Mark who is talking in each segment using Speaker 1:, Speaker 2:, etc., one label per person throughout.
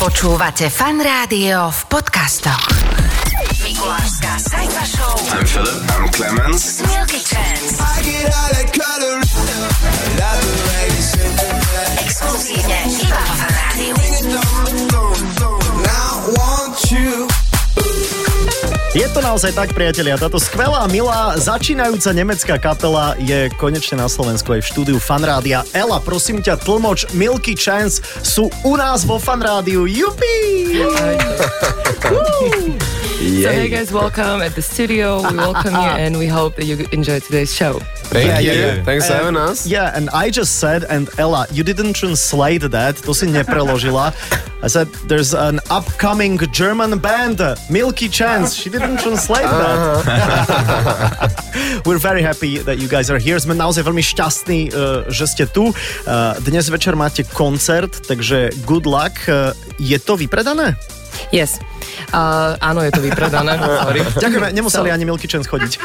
Speaker 1: Počúvate fan rádio v podcastoch. Mikulášská Sajfa Show
Speaker 2: I'm Philip. I'm Clemens.
Speaker 1: Milky Chance. Exkluzívne iba fan rádiu.
Speaker 3: Je to naozaj tak, priatelia. Táto skvelá, milá, začínajúca nemecká kapela je konečne na Slovensku aj v štúdiu Fanrádia. Ela, prosím ťa, tlmoč Milky Chance sú u nás vo Fanrádiu. Jupi!
Speaker 4: So hey guys, welcome at the studio. We welcome you and we hope that you enjoy today's show.
Speaker 2: Thank
Speaker 3: Yeah,
Speaker 2: you.
Speaker 3: yeah, yeah.
Speaker 2: Thanks for having us.
Speaker 3: Yeah, and I just said, and Ella, you didn't translate that, to si nepreložila. I said, there's an upcoming German band, Milky Chance. She didn't translate that. We're very happy that you guys are here. Sme naozaj veľmi šťastní, uh, že ste tu. Uh, dnes večer máte koncert, takže good luck. Uh, je to vypredané?
Speaker 4: Yes. Uh, áno, je to vypredané. Sorry.
Speaker 3: Ďakujeme, nemuseli
Speaker 4: So-
Speaker 3: ani Milky Chance chodiť.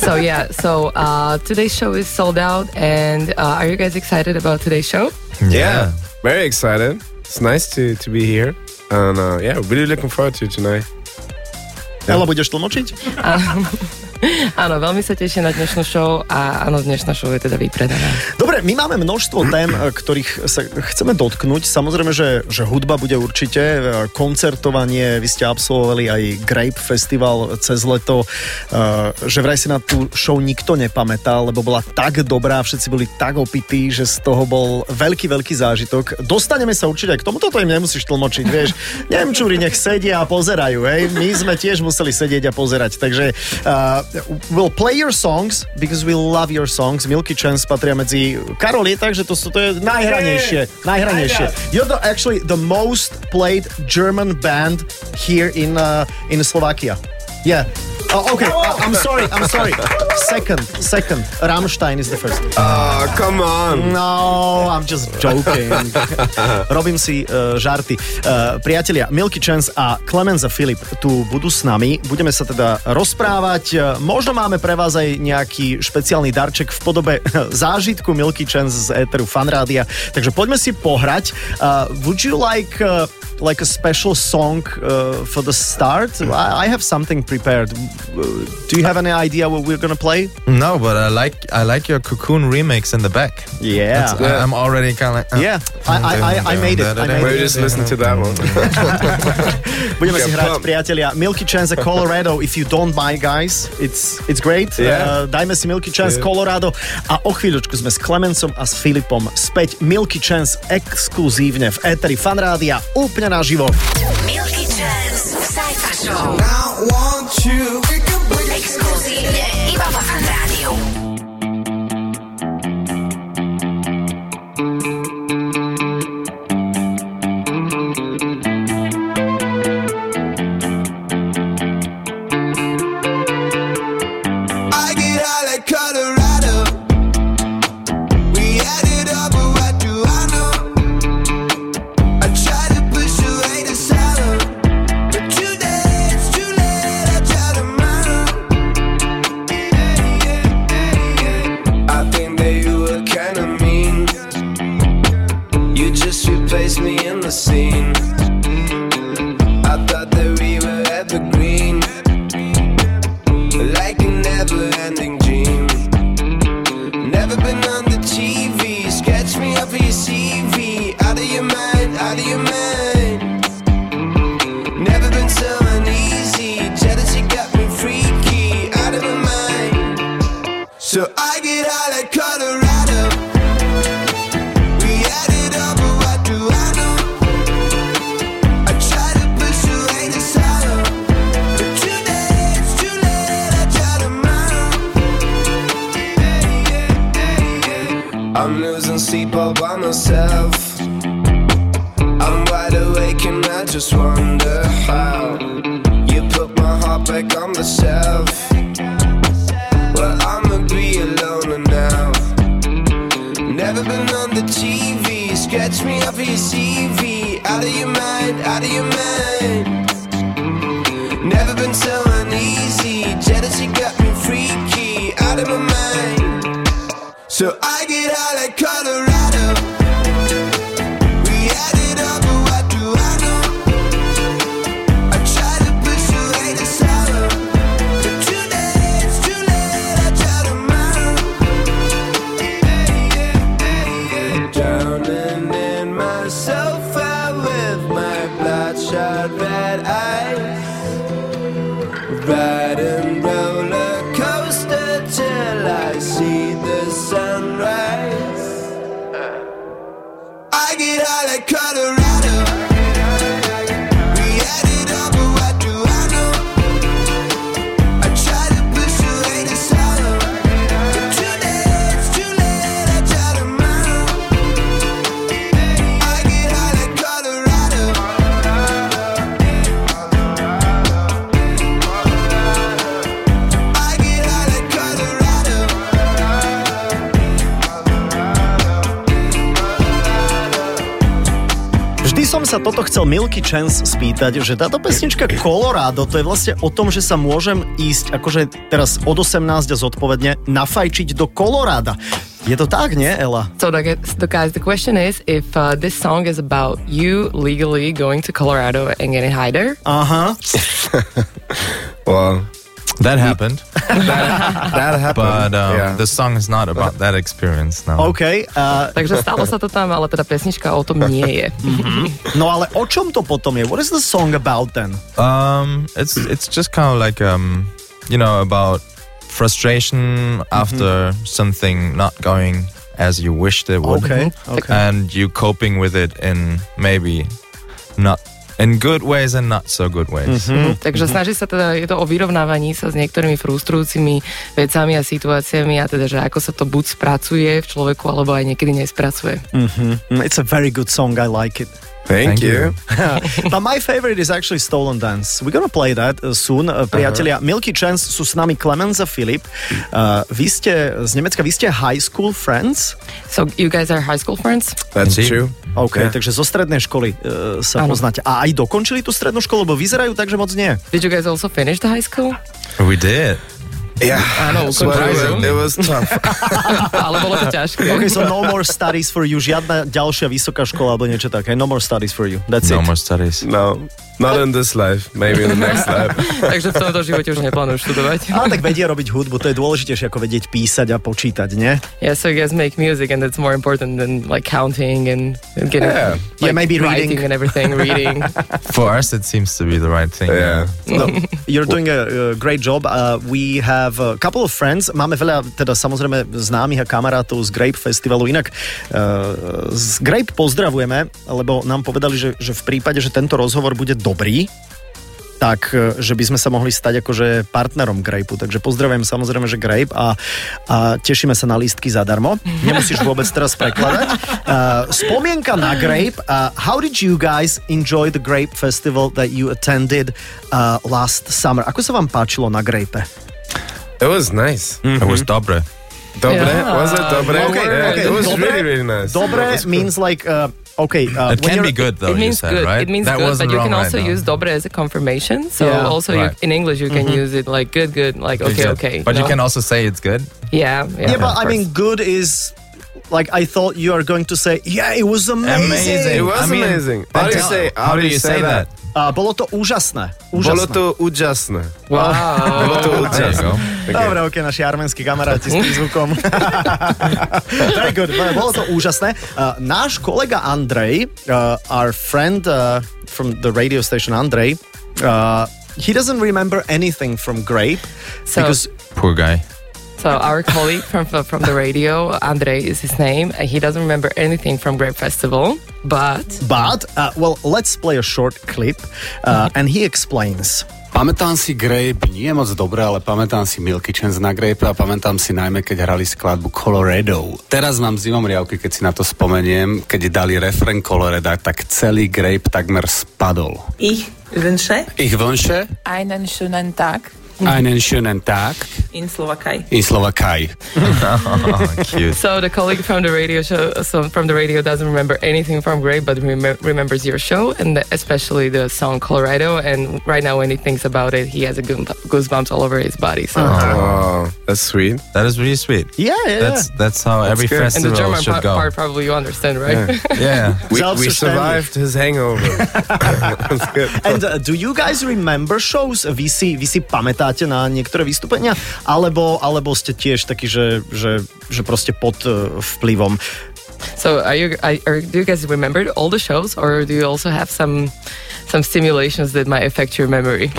Speaker 4: So yeah, so uh, today's show is sold out, and uh, are you guys excited about today's show?
Speaker 2: Yeah. Very excited. It's nice to, to be here. And uh, yeah, really looking forward to tonight.
Speaker 3: Ela, budeš tlmočiť?
Speaker 4: Áno, veľmi sa teším na dnešnú show a áno, dnešná show je teda vypredaná.
Speaker 3: Dobre, my máme množstvo tém, e, ktorých sa chceme dotknúť. Samozrejme, že, že hudba bude určite, e, koncertovanie, vy ste absolvovali aj Grape Festival cez leto, e, že vraj si na tú show nikto nepamätal, lebo bola tak dobrá, všetci boli tak opití, že z toho bol veľký, veľký zážitok. Dostaneme sa určite aj k tomu, toto im nemusíš tlmočiť, vieš. Nemčúri nech sedia a pozerajú, hej. My sme tiež museli sedieť a pozerať, takže uh, we'll play your songs because we love your songs. Milky Chance patria medzi... Karol je tak, že to, to je najhranejšie. Najhranejšie. You're the, actually the most played German band here in, uh, in Slovakia. Yeah. Oh, okay, I- I'm sorry, I'm sorry. Second, second. Rammstein is the first.
Speaker 2: Oh, come on.
Speaker 3: No, I'm just joking. Robím si uh, žarty. Uh, priatelia, Milky Chance a Clemens a Filip tu budú s nami. Budeme sa teda rozprávať. Uh, možno máme pre vás aj nejaký špeciálny darček v podobe zážitku Milky Chance z Eteru Fanrádia. Takže poďme si pohrať. Uh, would you like... Uh, like a special song uh, for the start? I, I have something prepared. Uh, do you have any idea what we're gonna play?
Speaker 5: No, but I like I like your cocoon remix in the back.
Speaker 3: Yeah.
Speaker 5: That's- I, am already kind of like. uh,
Speaker 3: Yeah, I, I, I, I made it. I made
Speaker 2: Maybe
Speaker 3: it.
Speaker 2: just listen to that one.
Speaker 3: Budeme si
Speaker 2: Yeah,
Speaker 3: hrať, priatelia. Milky Chance a Colorado, if you don't mind, guys. It's, it's great. Uh,
Speaker 2: Yeah.
Speaker 3: dajme si Milky Chance
Speaker 2: Yeah.
Speaker 3: Colorado a o chvíľočku sme s Clemencom a s Filipom späť Milky Chance exkluzívne v Eteri Fanrádia úplne naživo.
Speaker 1: Milky Chance Sajfa Show. Exkluzívne
Speaker 6: all by myself. I'm wide awake and I just wonder how you put my heart back on the shelf. Well, I'ma be alone now. Never been on the TV. Sketch me up your CV. Out of your mind, out of your mind. Never been so uneasy. Jealousy got me freaky. Out of my mind. So I get high like myself out with my bloodshot red eyes. Riding roller coaster till I see the sunrise. I get all I
Speaker 3: sa toto chcel Milky Chance spýtať, že táto pesnička Colorado, to je vlastne o tom, že sa môžem ísť akože teraz od 18 a zodpovedne nafajčiť do Koloráda. Je to tak, nie, Ela?
Speaker 4: So, the, the guys, the question is if uh, this song is about you legally going to Colorado and getting high there.
Speaker 3: Aha.
Speaker 2: Well,
Speaker 5: That happened,
Speaker 2: that happened.
Speaker 5: but um,
Speaker 2: yeah.
Speaker 5: the song is not about that experience now.
Speaker 3: OK. Uh,
Speaker 4: Takže stalo sa to tam, ale teda pesnička o tom nie je.
Speaker 3: no ale o čom to potom je? What is the song about then?
Speaker 5: Um, it's it's just kind of like um, you know, about frustration after something not going as you wished it would,
Speaker 3: OK. okay.
Speaker 5: and you coping with it in maybe not in good ways and not so good ways.
Speaker 4: Takže snaží sa teda, je to o vyrovnávaní sa s niektorými frustrujúcimi vecami a situáciami a teda, že ako sa to buď spracuje v človeku, alebo aj niekedy nespracuje.
Speaker 3: Mm, It's a very good song, I like it.
Speaker 2: Thank,
Speaker 5: Thank
Speaker 2: you.
Speaker 3: But my favorite is actually Stolen Dance. We're gonna play that uh, soon. Uh, priatelia, Milky Chance sú s nami Clemens a Filip. Uh, vy ste z Nemecka, vy ste high school friends?
Speaker 4: So you guys are high school friends?
Speaker 2: That's
Speaker 5: Indeed.
Speaker 2: true.
Speaker 3: OK,
Speaker 2: Yeah.
Speaker 3: takže zo strednej školy uh, sa
Speaker 4: Áno.
Speaker 3: poznáte. A aj dokončili tú strednú školu, lebo vyzerajú tak, že moc nie.
Speaker 4: Did you guys also finish the high school?
Speaker 5: We did.
Speaker 2: Yeah.
Speaker 4: Áno,
Speaker 2: So it, was, it was tough.
Speaker 4: Ale bolo to ťažké.
Speaker 3: OK, so no more studies for you. Žiadna ďalšia vysoká škola alebo niečo také. No more studies for you. That's
Speaker 5: No
Speaker 3: it.
Speaker 5: more studies.
Speaker 2: no, not in this life. Maybe in the next life.
Speaker 4: Takže v tomto živote už neplánujem študovať.
Speaker 3: Ale tak vedia robiť hudbu, to je dôležitejšie ako vedieť písať a počítať, nie?
Speaker 4: Yeah, so you guys make music and it's more important than like counting and, getting
Speaker 2: Yeah.
Speaker 3: Yeah,
Speaker 4: like,
Speaker 3: maybe
Speaker 4: writing
Speaker 3: reading.
Speaker 4: and everything, reading.
Speaker 5: For us, it seems to be the right thing.
Speaker 2: Yeah.
Speaker 3: No, you're doing a, a great job. Uh, we have a couple of friends. Máme veľa, teda samozrejme, známych a kamarátov z Grape Festivalu. Inak uh, z Grape pozdravujeme, lebo nám povedali, že, že v prípade, že tento rozhovor bude dobrý, tak, e, že by sme sa mohli stať akože partnerom Grapeu. Takže pozdravujem samozrejme, že Grape a, a tešíme sa na lístky zadarmo. Nemusíš vôbec teraz prekladať. Uh, spomienka na Grape. Uh, how did you guys enjoy the Grape Festival that you attended uh, last summer? Ako sa vám páčilo na Grape?
Speaker 2: It was nice.
Speaker 5: It was dobre.
Speaker 2: Dobre?
Speaker 4: Yeah.
Speaker 2: Was it dobre?
Speaker 3: Okay,
Speaker 2: Yeah,
Speaker 3: okay.
Speaker 2: It was
Speaker 3: Dobre?
Speaker 2: really, really nice.
Speaker 3: Dobre
Speaker 2: cool.
Speaker 3: means like, uh, okay. Uh,
Speaker 5: It can be good though.
Speaker 4: it means
Speaker 5: you said,
Speaker 4: good.
Speaker 5: right?
Speaker 4: It means
Speaker 5: that
Speaker 4: good, but you can also
Speaker 5: right
Speaker 4: use dobre as a confirmation. So
Speaker 3: Yeah.
Speaker 4: also you, in English you can use it like good, good, like okay,
Speaker 5: Good.
Speaker 4: okay.
Speaker 5: But you can also say it's good.
Speaker 4: yeah, yeah.
Speaker 3: Yeah, but I mean, good is like I thought you are going to say, yeah, it was amazing.
Speaker 5: Amazing.
Speaker 2: It was
Speaker 5: I mean,
Speaker 2: amazing. How do you say?
Speaker 5: How do you say that?
Speaker 3: Uh, bolo to úžasné.
Speaker 2: Bolo
Speaker 3: úžasné.
Speaker 2: to úžasné.
Speaker 4: Wow.
Speaker 2: Bolo to úžasné.
Speaker 5: go.
Speaker 3: Dobre, ok, naši arménsky kamaráti s tým zvukom. Very good, no, bolo to úžasné. Uh, náš kolega Andrej, uh, our friend uh, from the radio station Andrej, uh, he doesn't remember anything from Grape
Speaker 4: So-
Speaker 3: because
Speaker 5: Poor guy.
Speaker 4: So our colleague from from the radio, Andre is his name. and He doesn't remember anything from Grape Festival, but
Speaker 3: but uh, well, let's play a short clip uh, and he explains.
Speaker 7: Pamätám si Grape, nie moc dobre, ale pamätám si Milky Chance na Grape a pamätám si najmä, keď hrali skladbu Colorado. Teraz mám zimom riavky, keď si na to spomeniem, keď dali refren Colorado, tak celý Grape takmer spadol.
Speaker 8: Ich wünsche
Speaker 7: Ich wünsche
Speaker 8: einen schönen Tag
Speaker 7: einen schönen Tag
Speaker 8: in Slowakei.
Speaker 7: in Slowakei.
Speaker 5: Oh, cute.
Speaker 4: so the colleague from the radio show, so from the radio, doesn't remember anything from Grape, but remem- remembers your show and the, especially the song Colorado. And right now, when he thinks about it, he has a goom- goosebumps all over his body. So.
Speaker 2: Oh, that's sweet.
Speaker 5: That is really sweet.
Speaker 3: Yeah, yeah,
Speaker 5: That's that's how every
Speaker 2: good.
Speaker 4: and the German
Speaker 5: should
Speaker 4: part,
Speaker 5: go.
Speaker 4: part probably you understand, right?
Speaker 5: Yeah.
Speaker 2: We, we survived his hangover.
Speaker 3: And uh, do you guys remember shows? Vy si, vy si pamätáte na niektoré vystúpenia? Alebo, alebo ste tiež takí, že, že, že proste pod vplyvom?
Speaker 4: So, are you? Are, are, do you guys remember all the shows, or do you also have some some stimulations that might affect your memory.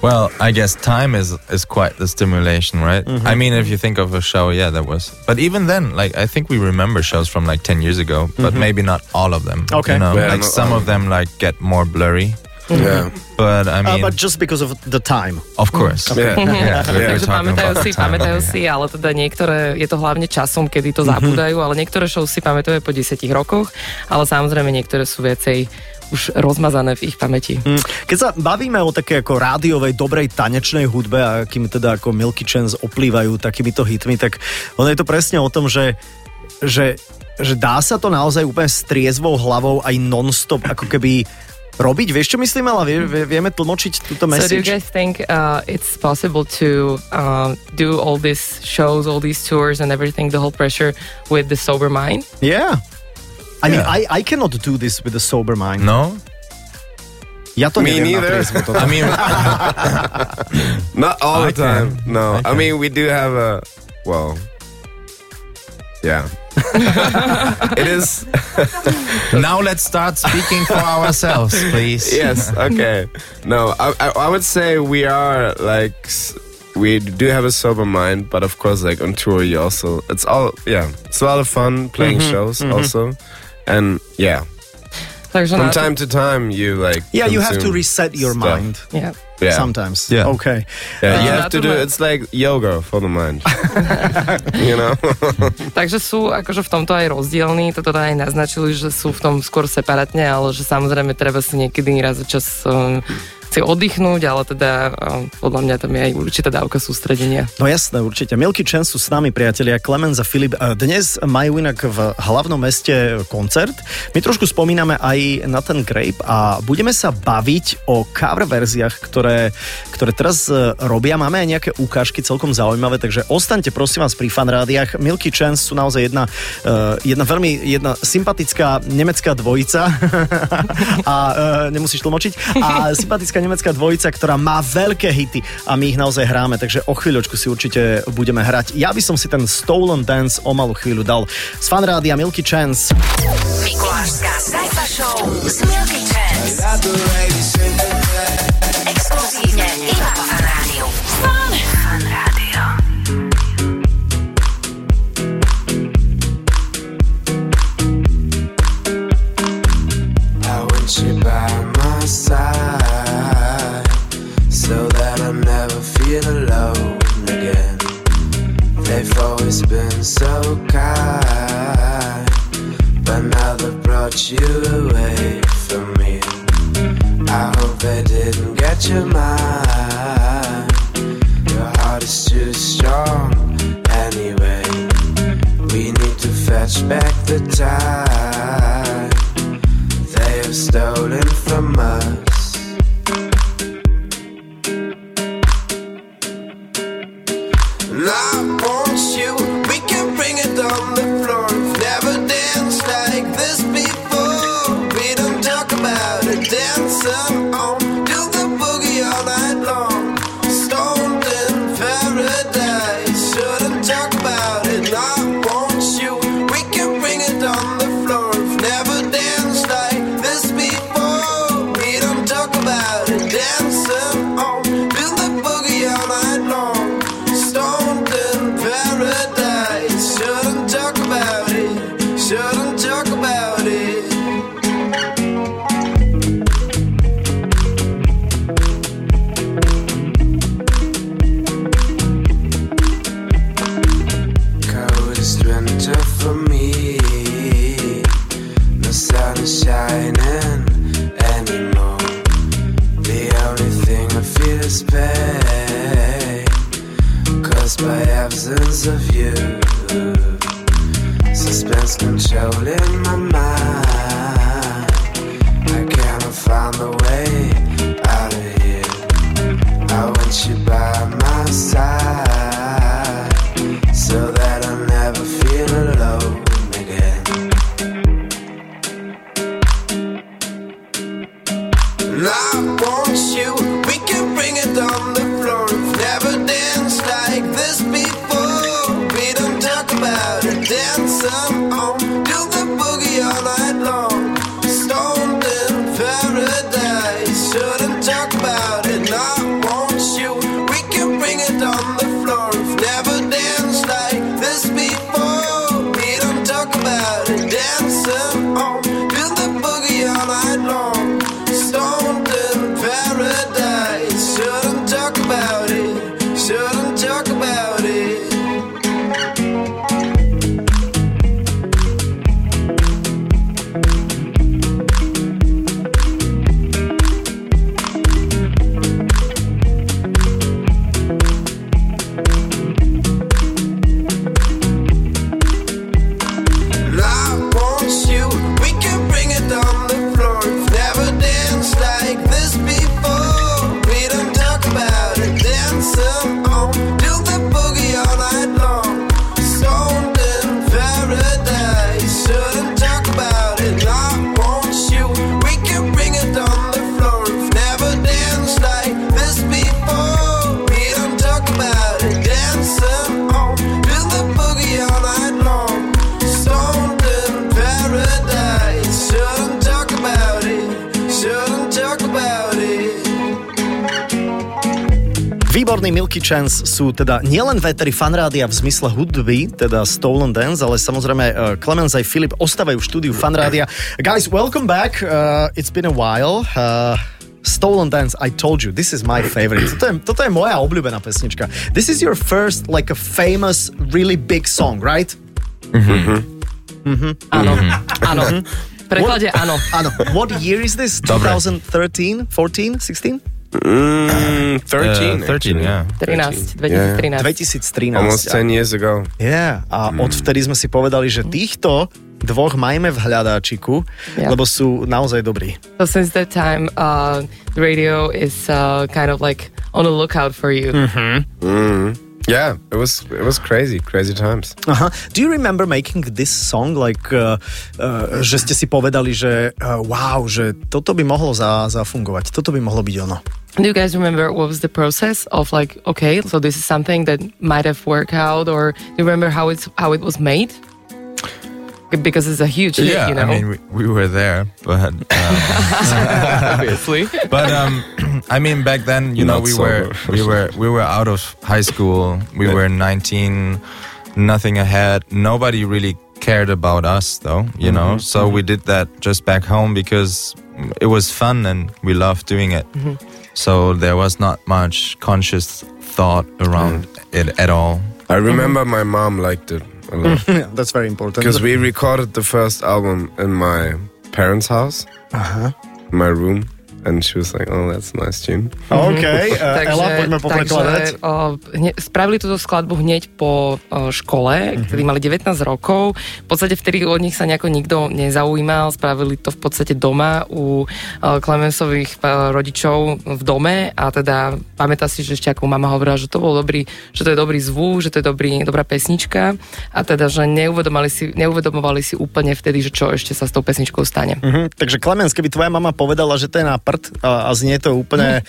Speaker 5: Well, I guess time is is quite the stimulation, right?
Speaker 3: Mm-hmm.
Speaker 5: I mean, if you think of a show, yeah, that was. But even then, like I think we remember shows from like ten years ago, but maybe not all of them.
Speaker 3: Mm-hmm. Okay.
Speaker 5: you know?
Speaker 2: Yeah,
Speaker 5: like
Speaker 2: not
Speaker 5: some
Speaker 2: all
Speaker 5: of them like get more blurry.
Speaker 2: Yeah.
Speaker 5: But I
Speaker 3: Uh,
Speaker 5: mean,
Speaker 3: but just because of the time.
Speaker 5: of course.
Speaker 2: Yeah.
Speaker 5: Yeah,
Speaker 4: Takže pamätajú si, pamätajú si, ale teda niektoré, je to hlavne časom, kedy to zabúdajú, ale niektoré show si pamätajú po 10 rokoch, ale samozrejme niektoré sú viacej už rozmazané v ich pamäti.
Speaker 3: Mm. Keď sa bavíme o také ako rádiovej, dobrej tanečnej hudbe a akým teda ako Milky Chance oplývajú takýmito hitmi, tak ono je to presne o tom, že, že, že dá sa to naozaj úplne s triezvou hlavou aj non-stop ako keby robiť. Vieš, čo myslím, ale vie, vie, vieme tlmočiť túto
Speaker 4: So do you
Speaker 3: message?
Speaker 4: guys think uh, it's possible to uh, do all these shows, all these tours and everything, the whole pressure with the sober mind?
Speaker 3: Yeah. I mean,
Speaker 5: Yeah.
Speaker 3: I, I cannot do this with a sober mind.
Speaker 5: No,
Speaker 3: Ja to
Speaker 2: Me
Speaker 3: neviem
Speaker 2: neither.
Speaker 3: triezvo toto.
Speaker 5: I mean,
Speaker 2: Not all
Speaker 5: I
Speaker 2: the time.
Speaker 5: can.
Speaker 2: No.
Speaker 5: I
Speaker 2: I, mean, we do have a. Well. Yeah. it is.
Speaker 5: now let's start speaking for ourselves, please.
Speaker 2: Yes. Okay. No, I, I, I would say we are like. We do have a sober mind, but of course, like on tour, you also. It's all. Yeah. It's a lot of fun playing mm-hmm, shows mm-hmm. also. And yeah.
Speaker 4: Takže
Speaker 2: From time to time, you like.
Speaker 3: Yeah, you have to reset your
Speaker 2: stuff.
Speaker 3: mind
Speaker 4: Yeah.
Speaker 2: Yeah.
Speaker 3: sometimes.
Speaker 5: Yeah.
Speaker 3: Okay.
Speaker 2: Yeah, you
Speaker 4: Uh,
Speaker 2: have to do it's like yoga for the mind. you know?
Speaker 4: Takže sú akože v tomto aj rozdielní, to teda aj naznačili, že sú v tom skôr separátne, ale že samozrejme treba si niekedy raz čas um, si oddychnúť, ale teda um, podľa mňa tam je aj určitá dávka sústredenia.
Speaker 3: No jasné, určite. Milky Chance sú s nami, priatelia. Clemens a Filip eh, dnes majú inak v hlavnom meste koncert. My trošku spomíname aj na ten Grape a budeme sa baviť o cover verziách, ktoré, ktoré teraz eh, robia. Máme aj nejaké ukážky celkom zaujímavé, takže ostaňte prosím vás pri fanrádiách. Milky Chance sú naozaj jedna, eh, jedna veľmi jedna sympatická nemecká dvojica a eh, nemusíš tlmočiť a sympatická nemecká dvojica, ktorá má veľké hity a my ich naozaj hráme, takže o chvíľočku si určite budeme hrať. Ja by som si ten Stolen Dance o malú chvíľu dal z fanrádia Milky Chance.
Speaker 1: Mikulášská Sajfa Show s Milky Chance. Exkluzívne
Speaker 6: so kind, but now they've brought you away from me. I hope they didn't get your mind. Your heart is too strong anyway. We need to fetch back the time caused by absence of you. Suspense controlling my mind. I cannot find a way out of here. I want you by my side
Speaker 3: Chance sú teda nielen vetery fanrádia v zmysle hudby, teda Stolen Dance, ale samozrejme uh, Clemens aj Filip ostávajú v štúdiu fanrádia. Guys, welcome back. Uh, it's been a while. Uh, Stolen Dance, I told you, this is my favorite. Toto je, toto je moja obľúbená pesnička. This is your first, like a famous, really big song, right?
Speaker 4: Áno, áno. V preklade áno.
Speaker 3: Áno. What year is this?
Speaker 5: Dobre.
Speaker 3: 2013, 14, 16?
Speaker 2: Mm, 13.
Speaker 5: Uh, 13,
Speaker 2: actually.
Speaker 5: yeah.
Speaker 4: 13, 2013.
Speaker 3: 2013.
Speaker 2: Almost 10 years ago.
Speaker 3: Yeah. A odvtedy sme si povedali, že týchto dvoch majme v hľadáčiku,
Speaker 4: Yeah.
Speaker 3: lebo sú naozaj dobrí.
Speaker 4: So since that time, uh, the radio is uh, kind of like on the lookout for you.
Speaker 2: Yeah, it was it was crazy, crazy times.
Speaker 3: Aha. Do you remember making this song, like, uh, uh, že ste si povedali, že uh, wow, že toto by mohlo za, zafungovať, toto by mohlo byť ono.
Speaker 4: Do you guys remember what was the process of like, okay, so this is something that might have worked out, or do you remember how it's how it was made? Because it's a huge hit,
Speaker 5: Yeah,
Speaker 4: you know.
Speaker 5: I mean, we, we were there, but um,
Speaker 4: obviously.
Speaker 5: but um, I mean, back then, you know, we
Speaker 2: sober.
Speaker 5: were we were we were out of high school. We were 19, nothing ahead. Nobody really cared about us, though. You know, so we did that just back home because it was fun and we loved doing it. So there was not much conscious thought around mm. it at all.
Speaker 2: I remember my mom liked it a lot
Speaker 3: That's very important.
Speaker 2: because we recorded the first album in my parents' house,
Speaker 3: Aha.
Speaker 2: my room, and she was like, "Oh, that's a nice tune."
Speaker 3: OK, uh, Ela, poďme
Speaker 4: takže o, hne, spravili túto skladbu hneď po o, škole,
Speaker 3: Mhm.
Speaker 4: kedy mali 19 rokov. V podstate vtedy od nich sa nejako nikto nezaujímal. Spravili to v podstate doma u o, Clemensových o, rodičov v dome a teda pamätá si, že ešte ako mama hovorila, že to bol dobrý, že to je dobrý zvuk, že to je dobrý, dobrá pesnička a teda, že neuvedomovali si, neuvedomovali si úplne vtedy, že čo ešte sa s tou pesničkou stane.
Speaker 3: Mhm, takže Klemens, keby tvoja mama povedala, že to je na prd a, a znie to úplne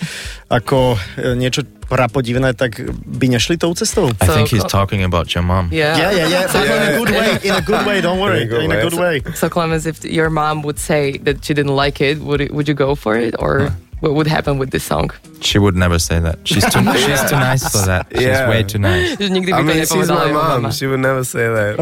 Speaker 3: ako e, niečo prapodivné, tak by nešli tou cestou?
Speaker 5: I
Speaker 4: So-
Speaker 5: think he's talking about your mom.
Speaker 4: Yeah,
Speaker 3: Yeah, yeah, yeah, but in a good way, in a good way, don't worry,
Speaker 2: In a good way.
Speaker 4: So Clemens, if your mom would say that she didn't like it, would it, would you go for it, or what would happen with this song?
Speaker 5: She would never say that. She's too she's too nice for that. She's
Speaker 2: Yeah.
Speaker 5: way too nice.
Speaker 4: Že nikdy by
Speaker 2: I
Speaker 4: to
Speaker 2: mean, she's my mom.
Speaker 4: mama.
Speaker 2: She would never say that.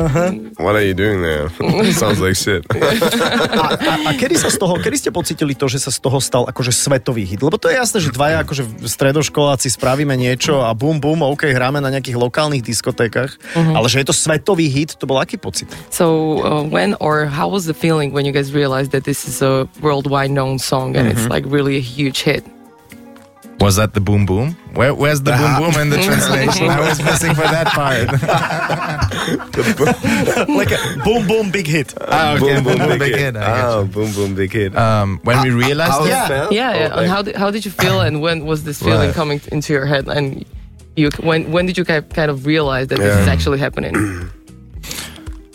Speaker 2: What are you doing there? Sounds like shit.
Speaker 3: A, a kedy sa z toho, kedy ste pocitili to, že sa z toho stal akože svetový hit? Lebo to je jasné, že dvaja akože stredoškoláci spravíme niečo a bum bum, OK, hráme na nejakých lokálnych diskotékach, ale že je to svetový hit, to bol aký pocit?
Speaker 4: So uh, when or how was the feeling when you guys realized that this is a worldwide known song and it's like really a huge hit?
Speaker 5: Was that the boom boom? Where, where's the boom boom in the translation? I was missing for that part.
Speaker 3: like a boom boom big hit.
Speaker 5: Ah, okay,
Speaker 2: boom, boom, big,
Speaker 5: big
Speaker 2: hit.
Speaker 5: hit,
Speaker 2: Oh, boom, boom, big hit.
Speaker 5: Um, when we realized
Speaker 2: How
Speaker 5: it,
Speaker 2: it
Speaker 3: Yeah.
Speaker 2: felt?
Speaker 4: Yeah, yeah.
Speaker 2: Or
Speaker 4: And
Speaker 2: like-
Speaker 4: how did, how did you feel and when was this feeling
Speaker 5: Right.
Speaker 4: coming into your head and you when when did you kind of realize that this is actually happening?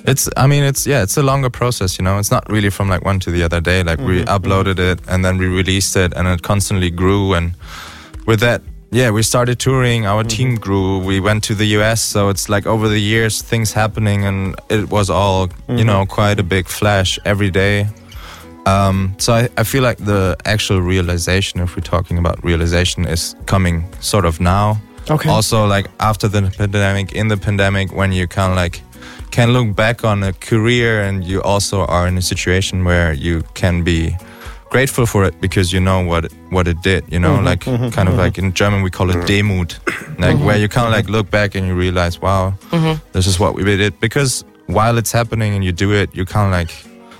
Speaker 5: it's I mean it's yeah it's a longer process you know? It's not really from like one to the other day. Like we mm-hmm, uploaded mm-hmm. it and then we released it and it constantly grew and with that yeah we started touring. Our mm-hmm. team grew. We went to the US so it's like over the years things happening and it was all you know quite a big flash every day. Um, so I, I feel like the actual realization if we're talking about realization is coming sort of now.
Speaker 3: Okay.
Speaker 5: also like after the pandemic in the pandemic when you kind of like can look back on a career and you also are in a situation where you can be grateful for it because you know what it, what it did you know mm-hmm, like mm-hmm, kind of mm-hmm. like in german we call it mm. demut like where you kind of like look back and you realize wow this is what we did. Because while it's happening and you do it you kind of like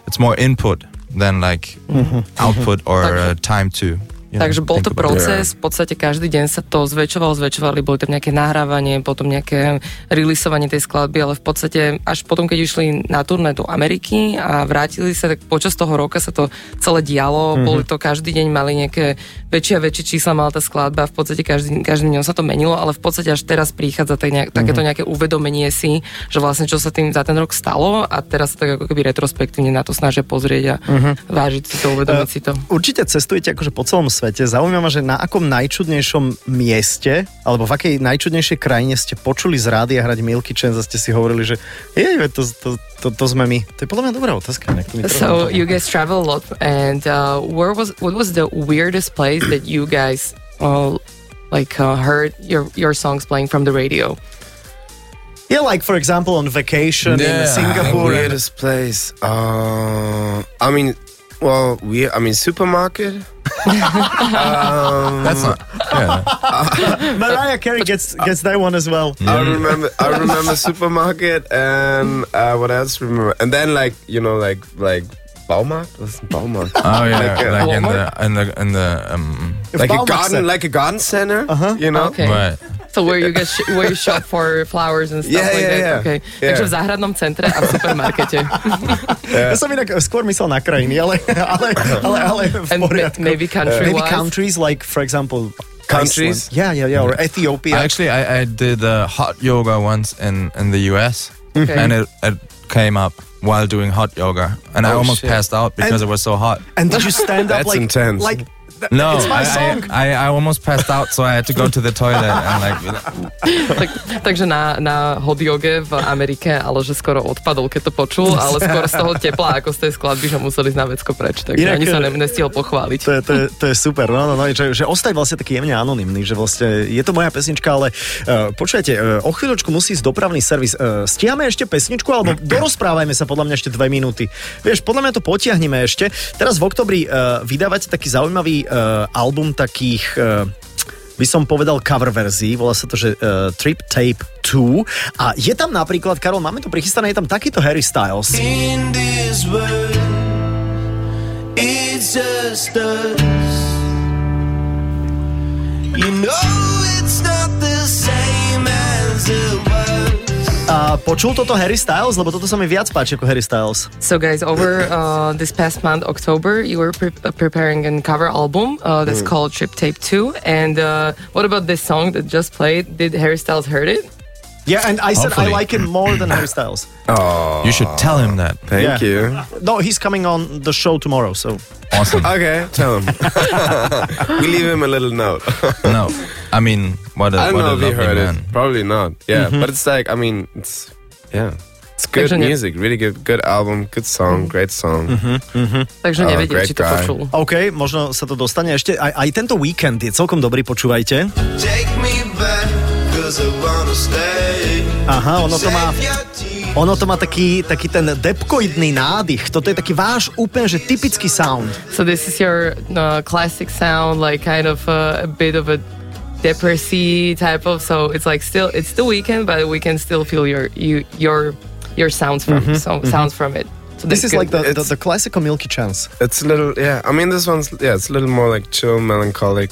Speaker 5: it's more input than like output or uh, time to
Speaker 4: Takže bol to proces, v podstate každý deň sa to zväčšovalo, zväčšovali, boli tam nejaké nahrávanie, potom nejaké releaseovanie tej skladby, ale v podstate až potom, keď išli na turné do Ameriky a vrátili sa, tak počas toho roka sa to celé dialo, mm-hmm. boli to každý deň, mali nejaké väčšie a väčšie čísla, mala tá skladba, v podstate každý, každý deň sa to menilo, ale v podstate až teraz prichádza tak nejak, takéto nejaké uvedomenie si, že vlastne čo sa tým za ten rok stalo a teraz sa tak ako keby retrospektívne na to snažia pozrieť a vážiť si to, uvedomiť si to.
Speaker 3: Určite cestujete akože po celom svete. Zaujíma ma, že na akom najčudnejšom mieste, alebo v akej najčudnejšej krajine ste počuli z rádia hrať Milky Chance a ste si hovorili, že jej, veď to, to, to, to sme my. To je podľa mňa dobrá otázka. mi.
Speaker 4: So you guys travel a lot, and uh, where was what was the weirdest place that you guys uh, like uh, heard your your songs playing from the radio?
Speaker 3: Yeah, like for example on vacation in
Speaker 5: Yeah.
Speaker 3: Singapore. and-
Speaker 2: Weirdest place. Uh, I mean, well, we. I mean, supermarket. um,
Speaker 5: That's not. Yeah.
Speaker 3: Mariah Carey gets gets that one as well.
Speaker 2: I remember. I remember supermarket and uh, what else? Remember? And then like you know like like Baumarkt. What's Baumarkt?
Speaker 5: Oh yeah,
Speaker 2: Like,
Speaker 5: like,
Speaker 2: uh,
Speaker 5: in the in the in the um.
Speaker 2: like a garden,
Speaker 3: center.
Speaker 2: like a garden center. Uh-huh. You know.
Speaker 4: Okay.
Speaker 5: Right.
Speaker 4: So where you get sh- where you shop for flowers and stuff
Speaker 2: Yeah,
Speaker 4: like
Speaker 2: yeah,
Speaker 4: that.
Speaker 2: yeah.
Speaker 4: Okay.
Speaker 2: Yeah.
Speaker 4: Takže v záhradnom centre a v supermarkete.
Speaker 3: Ja som inak skôr myslel na krajiny, ale, ale, ale, ale v
Speaker 4: And ma-
Speaker 3: poriadku.
Speaker 4: maybe country
Speaker 3: Maybe countries like, for example,
Speaker 2: Countries?
Speaker 3: Iceland. Yeah, yeah, yeah. Or Ethiopia.
Speaker 5: Actually, I, I did uh, hot yoga once in in the US,
Speaker 4: Okay.
Speaker 5: and it, it came up while doing hot yoga, and I
Speaker 2: Oh,
Speaker 5: almost
Speaker 2: shit.
Speaker 5: passed out because it was so hot.
Speaker 3: and did you stand up
Speaker 2: That's
Speaker 3: like
Speaker 2: intense.
Speaker 3: like
Speaker 5: No,
Speaker 3: it's my
Speaker 5: I,
Speaker 3: song.
Speaker 5: I, I, I almost passed out, so I had to go to the toilet and like.
Speaker 4: tak, takže na, na hot yoge v Amerike, ale že skoro odpadol, keď to počul, ale skoro z toho tepla, ako z tej skladby, že museli ísť na vecko preč. Takže
Speaker 3: Inak,
Speaker 4: ani sa
Speaker 3: eh,
Speaker 4: ne, nestihol pochváliť.
Speaker 3: To je, to, je, to je super, no, no, no, že, že ostať vlastne taký jemne anonymný, že vlastne je to moja pesnička, ale uh, počujete, uh, o chvíľočku musí ísť dopravný servis. Uh, stíhame ešte pesničku, alebo dorozprávajme sa podľa mňa ešte dve minúty. Vieš, podľa mňa to potiahneme ešte. Teraz v oktobri uh, vydávate taký zaujímavý uh, album takých... Uh, by som povedal cover verzií, volá sa to, že uh, Trip Tape 2 a je tam napríklad, Karol, máme to prichystané, je tam takýto Harry Styles.
Speaker 6: World. You know it's not the same as it was.
Speaker 3: A počul toto Harry Styles? Lebo toto sa mi viac páči ako Harry Styles.
Speaker 4: So, guys, over uh, this past month, October, you were pre- uh, preparing a cover album uh, that's called Trip Tape 2. And uh, what about this song that just played? Did Harry Styles heard it?
Speaker 3: Yeah, and I said I like him more than Harry Styles.
Speaker 2: Oh,
Speaker 5: You should tell him that.
Speaker 2: thank
Speaker 3: Yeah.
Speaker 2: you.
Speaker 3: No, he's coming on the show tomorrow, so
Speaker 5: Awesome.
Speaker 2: Okay, tell him. we leave him a little note.
Speaker 5: no, I mean, what a,
Speaker 2: I don't
Speaker 5: what
Speaker 2: know
Speaker 5: a
Speaker 2: if he
Speaker 5: lovely
Speaker 2: heard
Speaker 5: man.
Speaker 2: it. Probably not. Yeah, mm-hmm. but it's like I mean, it's yeah, it's good
Speaker 4: Takže ne-
Speaker 2: music. Really good, good album, good song, great song. Mm-hmm, mm-hmm.
Speaker 4: Takže
Speaker 2: Oh,
Speaker 4: nevedie,
Speaker 2: great
Speaker 4: či to
Speaker 2: guy.
Speaker 4: počul.
Speaker 3: OK, možno sa to dostane ešte. Aj, aj tento víkend je celkom dobrý, počúvajte.
Speaker 6: Take
Speaker 3: Aha, ono to má...
Speaker 6: Save your tears.
Speaker 3: Ono to má taký, taký ten depkoidný nádych. Toto je taký váš úplne, že typický sound.
Speaker 4: So this is your uh, classic sound, like kind of uh, a bit of a depressy type of. So it's like still it's the weekend, but we can still feel your you your your sounds from so, sounds from it. So
Speaker 3: This
Speaker 4: that's
Speaker 3: is like the, the, the classical Milky Chance.
Speaker 2: It's a little yeah. I mean, this one's yeah. It's a little more like chill, melancholic,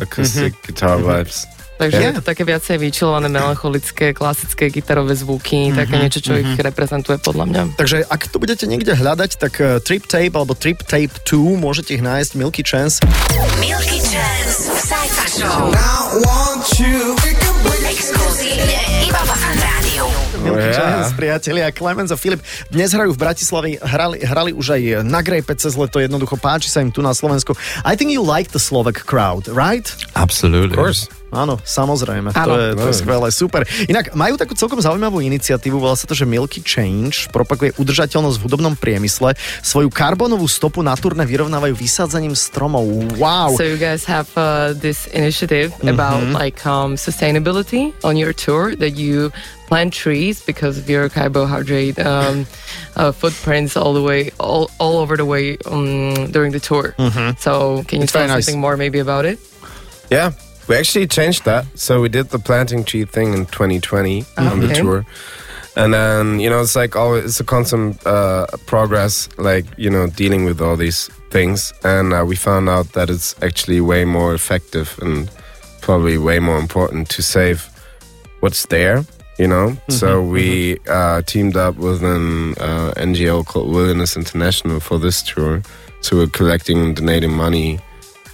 Speaker 2: acoustic guitar vibes.
Speaker 4: Takže
Speaker 3: Yeah.
Speaker 4: je to také viacej vyčilované, melancholické, klasické gitarové zvuky, také niečo, čo ich reprezentuje podľa mňa.
Speaker 3: Takže ak to budete niekde hľadať, tak uh, Trip Tape alebo Trip Tape 2 môžete ich nájsť Milky Chance.
Speaker 1: Milky Chance Cypher Show.
Speaker 6: I want you.
Speaker 1: Exkluzívne iba vo Fan Rádiu.
Speaker 3: Milky
Speaker 2: yeah.
Speaker 3: Chance, priatelia, Clemens a Filip. Dnes hrajú v Bratislave, hrali, hrali už aj na Grejpe cez leto, jednoducho páči sa im tu na Slovensku. I think you like the Slovak crowd, right?
Speaker 5: Absolutely.
Speaker 2: Of course.
Speaker 3: Áno, samozrejme, to
Speaker 4: Áno.
Speaker 3: je, to je skvelé, super. Inak majú takú celkom zaujímavú iniciatívu, volá sa to, že Milky Change, propaguje udržateľnosť v hudobnom priemysle, svoju karbonovú stopu na turné vyrovnávajú vysádzaním stromov. Wow!
Speaker 4: So you guys have uh, this initiative about like um, sustainability on your tour that you plant trees because of your carbohydrate um, uh, footprints all the way all, all over the way um, during the tour. So can you
Speaker 3: It's
Speaker 4: tell us
Speaker 3: nice.
Speaker 4: something more maybe about it?
Speaker 2: Yeah, we actually changed that. So we did the planting tree thing in 2020 on the tour. And then, you know, it's like always, it's a constant uh, progress, like, you know, dealing with all these things. And uh, we found out that it's actually way more effective and probably way more important to save what's there, you know? So we uh, teamed up with an uh, NGO called Wilderness International for this tour. So we're collecting and donating money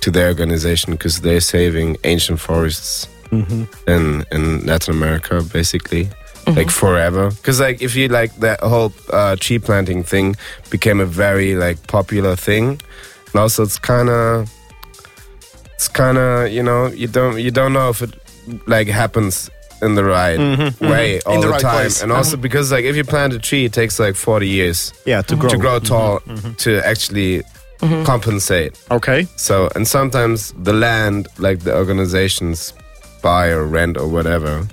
Speaker 2: to their organization because they're saving ancient forests mm-hmm. in in Latin America, basically, mm-hmm. like forever. Because like if you like that whole uh, tree planting thing became a very like popular thing, and also it's kind of it's kind of you know you don't you don't know if it like happens in the right mm-hmm, way all
Speaker 3: In the
Speaker 2: the,
Speaker 3: right
Speaker 2: time
Speaker 3: place.
Speaker 2: and also uh-huh. because like if you plant a tree it takes like 40 years
Speaker 3: Yeah, to grow.
Speaker 2: to grow tall to actually compensate
Speaker 3: OK.
Speaker 2: so, and sometimes the land, like the organizations buy or rent or whatever,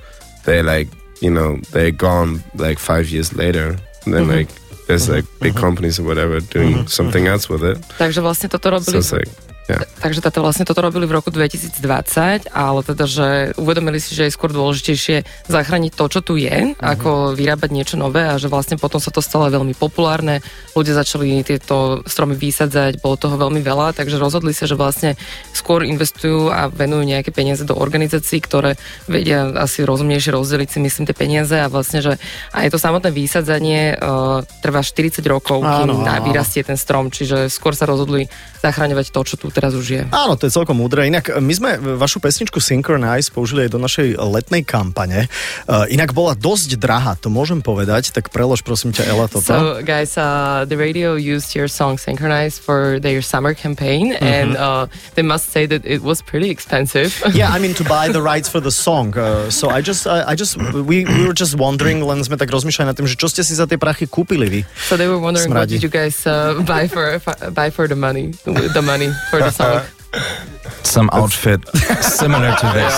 Speaker 2: they like you know they're gone like five years later. And then mm-hmm. like there's like big mm-hmm. companies or whatever doing mm-hmm. something else with it.
Speaker 4: Takže vlastne toto
Speaker 2: So
Speaker 4: robili
Speaker 2: it's like yeah.
Speaker 4: Takže táto vlastne toto robili v roku 2020, ale teda, že uvedomili si, že je skôr dôležitejšie zachrániť to, čo tu je,
Speaker 2: Mhm.
Speaker 4: ako vyrábať niečo nové a že vlastne potom sa to stalo veľmi populárne. Ľudia začali tieto stromy vysadzať, bolo toho veľmi veľa, takže rozhodli sa, že vlastne skôr investujú a venujú nejaké peniaze do organizácií, ktoré vedia asi rozumnejšie rozdeliť si myslím tie peniaze a vlastne, že aj to samotné vysadzanie uh, trvá 40 rokov, kým
Speaker 3: Áno, áno.
Speaker 4: vyrastie ten strom, čiže skôr sa rozhodli zachraňovať to, čo tu teraz už je.
Speaker 3: Áno, to je celkom múdre. Inak my sme vašu pesničku Synchronize použili aj do našej letnej kampane. Uh, inak bola dosť drahá, to môžem povedať, tak prelož prosím ťa Ela toto.
Speaker 4: So, guys, uh, the radio used your song "Synchronize" for their summer campaign, and uh, they must say that it was pretty expensive.
Speaker 3: Yeah, I mean to buy the rights for the song. Uh, so I just, I, I just, we, we were just wondering, len sme tak rozmýšľali nad tým, že čo ste si za tie prachy kúpili vy.
Speaker 4: so they were wondering what
Speaker 3: Smradí.
Speaker 4: did you guys uh, buy for buy for the money, the money for the song.
Speaker 5: Some outfit similar to this.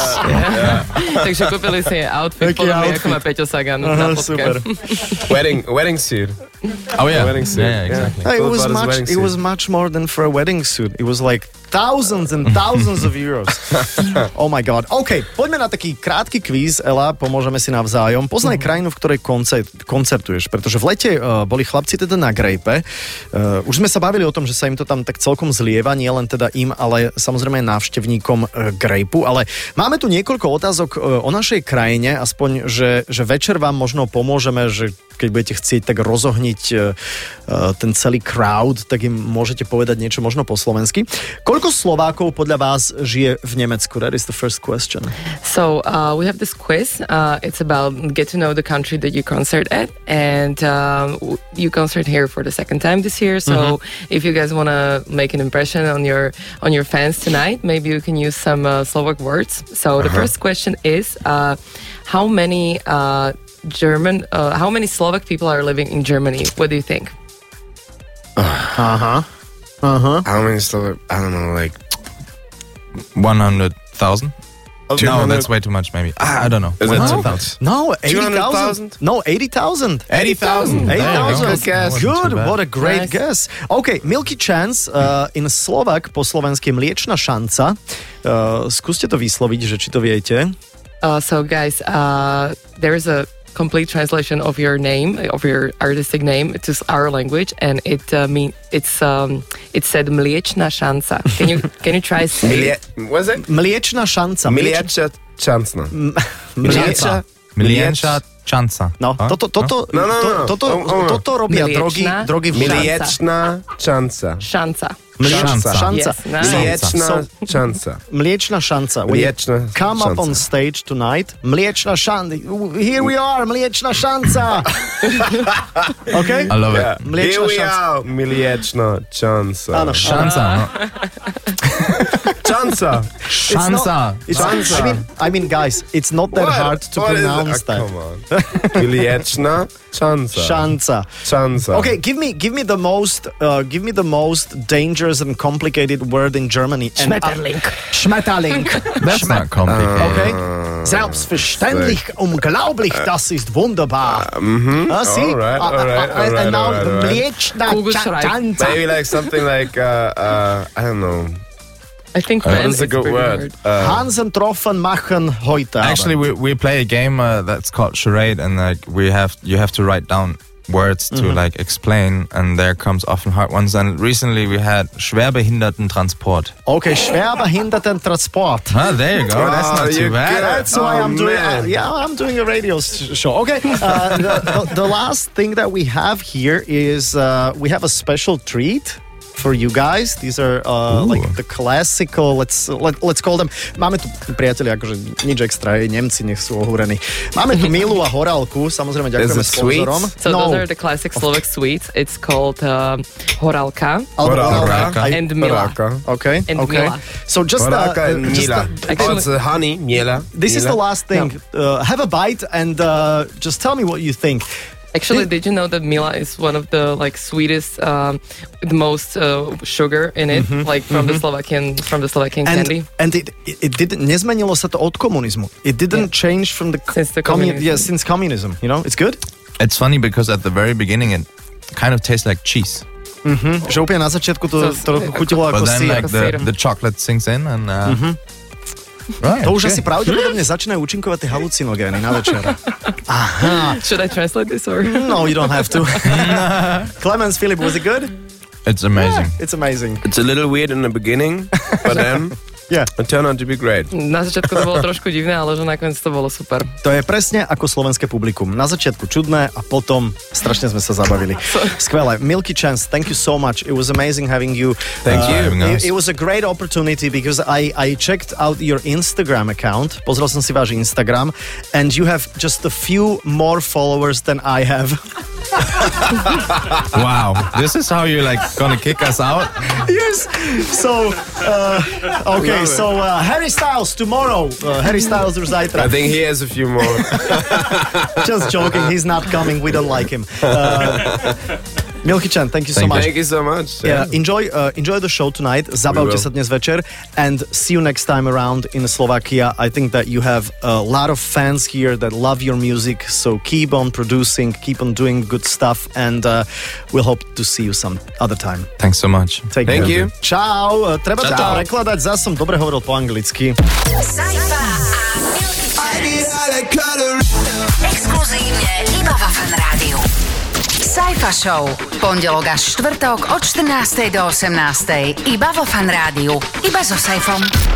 Speaker 4: Takže kúpili si outfit,
Speaker 3: Taký
Speaker 4: podobný
Speaker 3: outfit.
Speaker 4: ako má Peťo Sagan na fotke.
Speaker 3: super.
Speaker 2: wedding wedding suit.
Speaker 5: Oh yeah,
Speaker 2: Wedding suit,
Speaker 5: yeah,
Speaker 2: yeah.
Speaker 5: exactly.
Speaker 3: It was much. It was much more than for a wedding suit. It was like thousands and thousands of euros. Oh my god. OK, poďme na taký krátky kvíz, Ela, pomôžeme si navzájom. Poznaj krajinu, v ktorej koncert, koncertuješ, pretože v lete uh, boli chlapci teda na Grejpe. Uh, už sme sa bavili o tom, že sa im to tam tak celkom zlieva, nie len teda im, ale samozrejme aj návštevníkom uh, Grejpu. Ale máme tu niekoľko otázok uh, o našej krajine, aspoň, že, že večer vám možno pomôžeme, že keď budete chcieť tak rozohniť uh, ten celý crowd, tak im môžete povedať niečo možno po slovensky. Koľko Slovákov podľa vás žije v Nemecku? That is the first question.
Speaker 4: So uh, we have this quiz. Uh, it's about get to know the country that you concert at, and um, you concert here for the second time this year. So if you guys want to make an impression on your on your fans tonight, maybe you can use some uh, Slovak words. So the first question is, uh, how many uh, German, uh, how many Slovak people are living in Germany? What do you think?
Speaker 3: Aha. Aha.
Speaker 2: How many Slovak? I don't know, like
Speaker 5: One hundred thousand. No, that's way too much. Maybe Ah, I don't know.
Speaker 2: Is that too
Speaker 5: 100,000.
Speaker 2: much?
Speaker 3: No,
Speaker 2: 200,000?
Speaker 3: 80,000. No, 80,000.
Speaker 5: 80,000. There you go.
Speaker 3: 80,000.
Speaker 2: Good guess.
Speaker 3: Good, what a great
Speaker 4: Nice.
Speaker 3: guess. OK, Milky Chance uh, in Slovak po slovensky je mliečna šanca. Uh, skúste to vysloviť, že či to viete.
Speaker 4: Uh, so, guys, uh, there's a complete translation of your name, of your artistic name, to our language, and it uh, mean it's um, it said mliečna šanca. Can you can you try say?
Speaker 2: Milie, was it?
Speaker 3: Mliečna šanca.
Speaker 2: Milieča Chancna.
Speaker 3: Mliečna.
Speaker 5: Milienša Szansa.
Speaker 3: No, to
Speaker 2: to, to,
Speaker 3: to,
Speaker 2: No,
Speaker 3: no,
Speaker 2: no. to, no.
Speaker 3: to, to,
Speaker 4: to,
Speaker 3: to, to robię,
Speaker 4: Milieczna.
Speaker 2: drogi, drogi
Speaker 4: w
Speaker 3: Mlieczna
Speaker 5: szansa.
Speaker 3: Szansa.
Speaker 4: Szansa. Szansa.
Speaker 2: Yes,
Speaker 3: no.
Speaker 2: Mlieczna
Speaker 3: szansa. Mleczna szansa. We
Speaker 2: Mleczna
Speaker 3: come up on szansa. stage tonight. Mleczna szansa. Here we are, mleczna szansa. okay?
Speaker 5: I love it.
Speaker 3: Mleczna
Speaker 2: Here we
Speaker 3: szansa.
Speaker 2: are, mlieczna szansa.
Speaker 3: Ano,
Speaker 5: Szansa. No.
Speaker 2: Szansa.
Speaker 5: Szansa.
Speaker 3: No.
Speaker 2: It's,
Speaker 3: I mean, guys, it's not that
Speaker 2: What?
Speaker 3: hard to
Speaker 2: What is-
Speaker 3: pronounce
Speaker 2: ah,
Speaker 3: that.
Speaker 2: Come on. Miliečna Chanca.
Speaker 3: Šanca.
Speaker 2: Chanca.
Speaker 3: Okay, give me give me the most uh, give me the most dangerous and complicated word in Germany. And,
Speaker 4: Schmetterling.
Speaker 3: Uh, Schmetterling.
Speaker 5: That's not complicated.
Speaker 3: Okay. Selbstverständlich, unglaublich, das ist wunderbar. Ah, see?
Speaker 2: Alright,
Speaker 3: Ah, ah,
Speaker 2: alright,
Speaker 3: ah, and
Speaker 2: alright,
Speaker 3: now
Speaker 2: alright, alright.
Speaker 3: Mliečna
Speaker 4: Kugelschreiber.
Speaker 3: Šanca.
Speaker 2: Maybe like something like uh, uh, I don't know.
Speaker 4: I think
Speaker 2: What
Speaker 4: man
Speaker 2: is a good word?
Speaker 4: hard.
Speaker 2: Uh,
Speaker 3: Hansen Troffen machen heute
Speaker 5: Actually, we, we play a game uh, that's called charade, and like we have you have to write down words to like explain, and there comes often hard ones. And recently we had Schwerbehindertentransport.
Speaker 3: Okay, Schwerbehindertentransport.
Speaker 5: Ah, there you go. That's
Speaker 2: Oh,
Speaker 5: not too bad.
Speaker 2: good.
Speaker 3: That's why
Speaker 2: Oh,
Speaker 3: I'm doing.
Speaker 2: man.
Speaker 3: Uh, yeah, I'm doing a radio show. Okay. Uh, the, the, the last thing that we have here is uh, we have a special treat for you guys. These are uh, like the classical. Let's let, let's call them. Máme tu priatelia, akože nič extra, Nemci nech sú ohúrení. Máme tu Milu a Horálku, samozrejme ďakujeme sponzorom.
Speaker 4: So
Speaker 3: no,
Speaker 4: those are the classic Slovak sweets. It's called um, horalka.
Speaker 3: alebo
Speaker 2: Horálka.
Speaker 3: aj-
Speaker 4: And Mila.
Speaker 2: Horáka.
Speaker 3: Okay,
Speaker 4: and
Speaker 3: okay.
Speaker 4: Mila.
Speaker 3: So just, uh,
Speaker 2: and
Speaker 3: just
Speaker 2: Mila.
Speaker 3: uh,
Speaker 2: Oh, it's uh, honey, Miela.
Speaker 3: This is the last thing. Uh, have a bite and uh, just tell me what you think.
Speaker 4: Actually, did you know that Mila is one of the like sweetest, um, the most uh, sugar in it, like from the Slovakian from the Slovakian
Speaker 3: And,
Speaker 4: candy.
Speaker 3: and it, it didn't, nezmenilo sa to od komunizmu. It didn't change from the,
Speaker 4: Since the
Speaker 3: commu-
Speaker 4: communism.
Speaker 3: yeah, since communism. You know, it's good.
Speaker 5: It's funny because at the very beginning it kind of tastes like cheese.
Speaker 3: Že úplne na začiatku to
Speaker 4: So-
Speaker 3: trochu chutilo ako
Speaker 5: But then like the, the chocolate sinks in and uh, right,
Speaker 3: To už
Speaker 5: okay.
Speaker 3: asi pravdepodobne začínajú účinkovať tie halucinogény na večer. Aha.
Speaker 4: Should I translate this or?
Speaker 3: No, you don't have to. Clemens, Philip, was it good?
Speaker 5: It's amazing.
Speaker 3: It's amazing.
Speaker 2: It's a little weird in the beginning, but then
Speaker 3: Yeah.
Speaker 2: turned out to be great.
Speaker 4: Na začiatku to bolo trošku divné, ale že nakoniec to bolo super.
Speaker 3: To je presne ako slovenské publikum. Na začiatku čudné a potom strašne sme sa zabavili. Skvelé. Milky Chance, thank you so much. It was amazing having you. Uh,
Speaker 2: Thank you.
Speaker 5: having us.
Speaker 3: It, it was a great opportunity because I, I checked out your Instagram account. Pozrel som si váš Instagram and you have just a few more followers than I have.
Speaker 5: wow, this is how you're like gonna kick us out?
Speaker 3: yes. So, uh, okay, so uh, Harry Styles tomorrow. Uh, Harry Styles už
Speaker 2: I think he has a few more.
Speaker 3: Just joking. He's not coming. We don't like him. Milky Chan, thank you so much.
Speaker 2: Thank you so much.
Speaker 3: Yeah, enjoy uh, enjoy the show tonight. Zabavte sa dnes večer and see you next time around in Slovakia. I think that you have a lot of fans here that love your music. So keep on producing, keep on doing good stuff, and uh, we'll hope to see you some other time.
Speaker 5: Thanks so much.
Speaker 3: Take
Speaker 2: Thank
Speaker 3: care.
Speaker 2: you.
Speaker 3: Čau. Uh, Treba to prekladať. Zas som dobre hovoril po anglicky.
Speaker 1: Exkluzívne iba vo Fan Rádiu. Saifa Show. Pondelok až štvrtok od 14. do 18. Iba vo Fan Rádiu. Iba so Saifom.